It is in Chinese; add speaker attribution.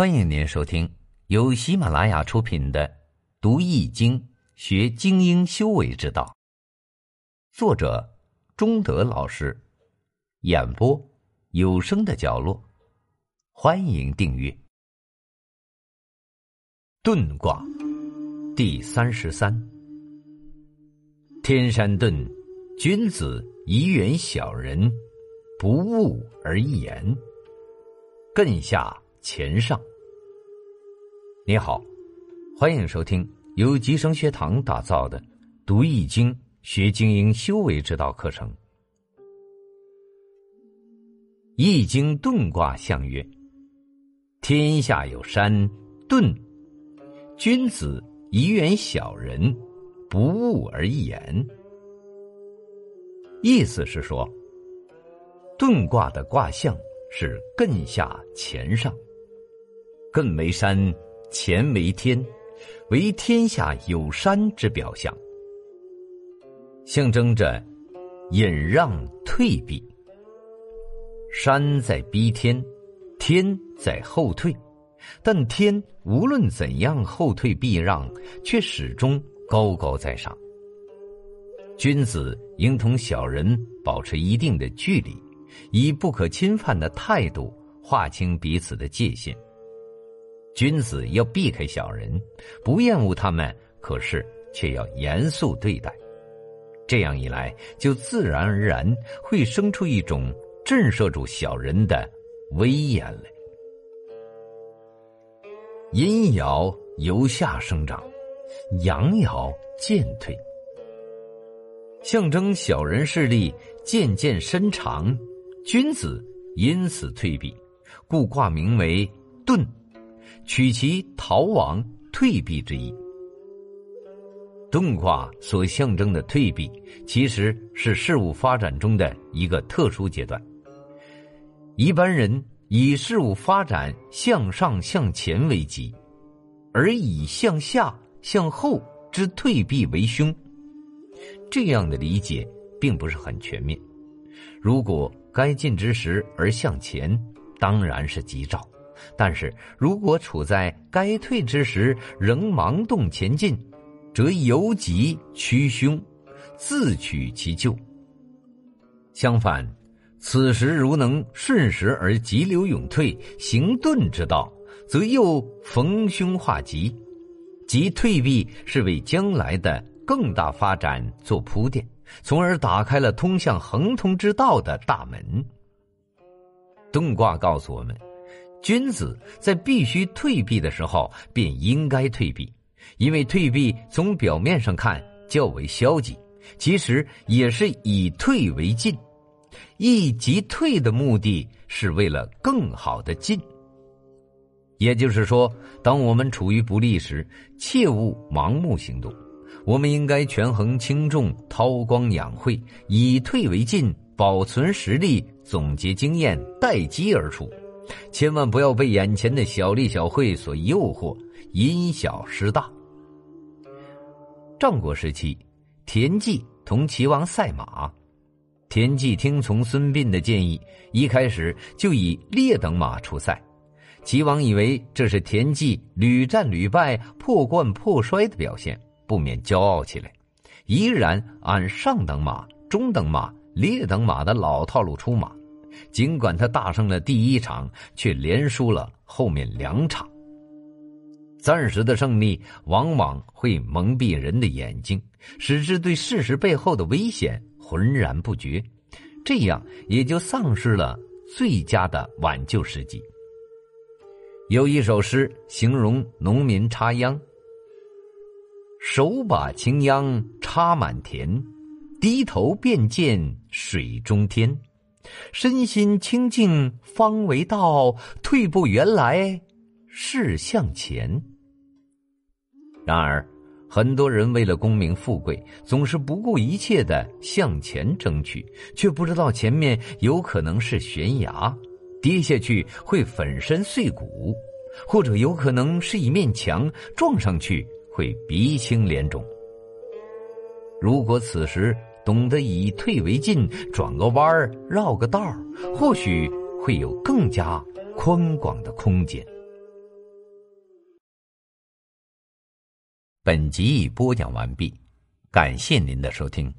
Speaker 1: 欢迎您收听由喜马拉雅出品的《读易经学精英修为之道》，作者中德老师，演播有声的角落。欢迎订阅。遁卦第三十三，天山遁，君子以远小人，不恶而言，艮下。乾上，你好，欢迎收听由吉生学堂打造的《读易经学精英修为之道》课程。易经遁卦象曰：天下有山，遁；君子以远小人，不恶而言。意思是说，遁卦的卦象是艮下乾上。艮为山，乾为天，为天下有山之表象，象征着隐让退避。山在逼天，天在后退，但天无论怎样后退避让，却始终高高在上。君子应同小人保持一定的距离，以不可侵犯的态度划清彼此的界限。君子要避开小人，不厌恶他们，可是却要严肃对待。这样一来，就自然而然会生出一种震慑住小人的威严来。阴爻由下生长，阳爻渐退，象征小人势力渐渐伸长，君子因此退避，故卦名为遁。取其逃亡、退避之意。动卦所象征的退避，其实是事物发展中的一个特殊阶段。一般人以事物发展向上向前为吉，而以向下向后之退避为凶。这样的理解并不是很全面。如果该进之时而向前，当然是吉兆。但是如果处在该退之时仍盲动前进，则由吉趋凶，自取其咎。相反，此时如能顺时而急流勇退，行遁之道，则又逢凶化吉。即退避是为将来的更大发展做铺垫，从而打开了通向亨通之道的大门。遁卦告诉我们。君子在必须退避的时候，便应该退避，因为退避从表面上看较为消极，其实也是以退为进。一即退的目的是为了更好的进。也就是说，当我们处于不利时，切勿盲目行动，我们应该权衡轻重，韬光养晦，以退为进，保存实力，总结经验，待机而出。千万不要被眼前的小利小惠所诱惑，因小失大。战国时期，田忌同齐王赛马，田忌听从孙膑的建议，一开始就以劣等马出赛。齐王以为这是田忌屡战屡败、破罐破摔的表现，不免骄傲起来，依然按上等马、中等马、劣等马的老套路出马。尽管他大胜了第一场，却连输了后面两场。暂时的胜利往往会蒙蔽人的眼睛，使之对事实背后的危险浑然不觉，这样也就丧失了最佳的挽救时机。有一首诗形容农民插秧：“手把青秧插满田，低头便见水中天。”身心清净方为道，退步原来是向前。然而，很多人为了功名富贵，总是不顾一切的向前争取，却不知道前面有可能是悬崖，跌下去会粉身碎骨，或者有可能是一面墙，撞上去会鼻青脸肿。如果此时，懂得以退为进转个弯儿绕个道儿或许会有更加宽广的空间。本集已播讲完毕感谢您的收听。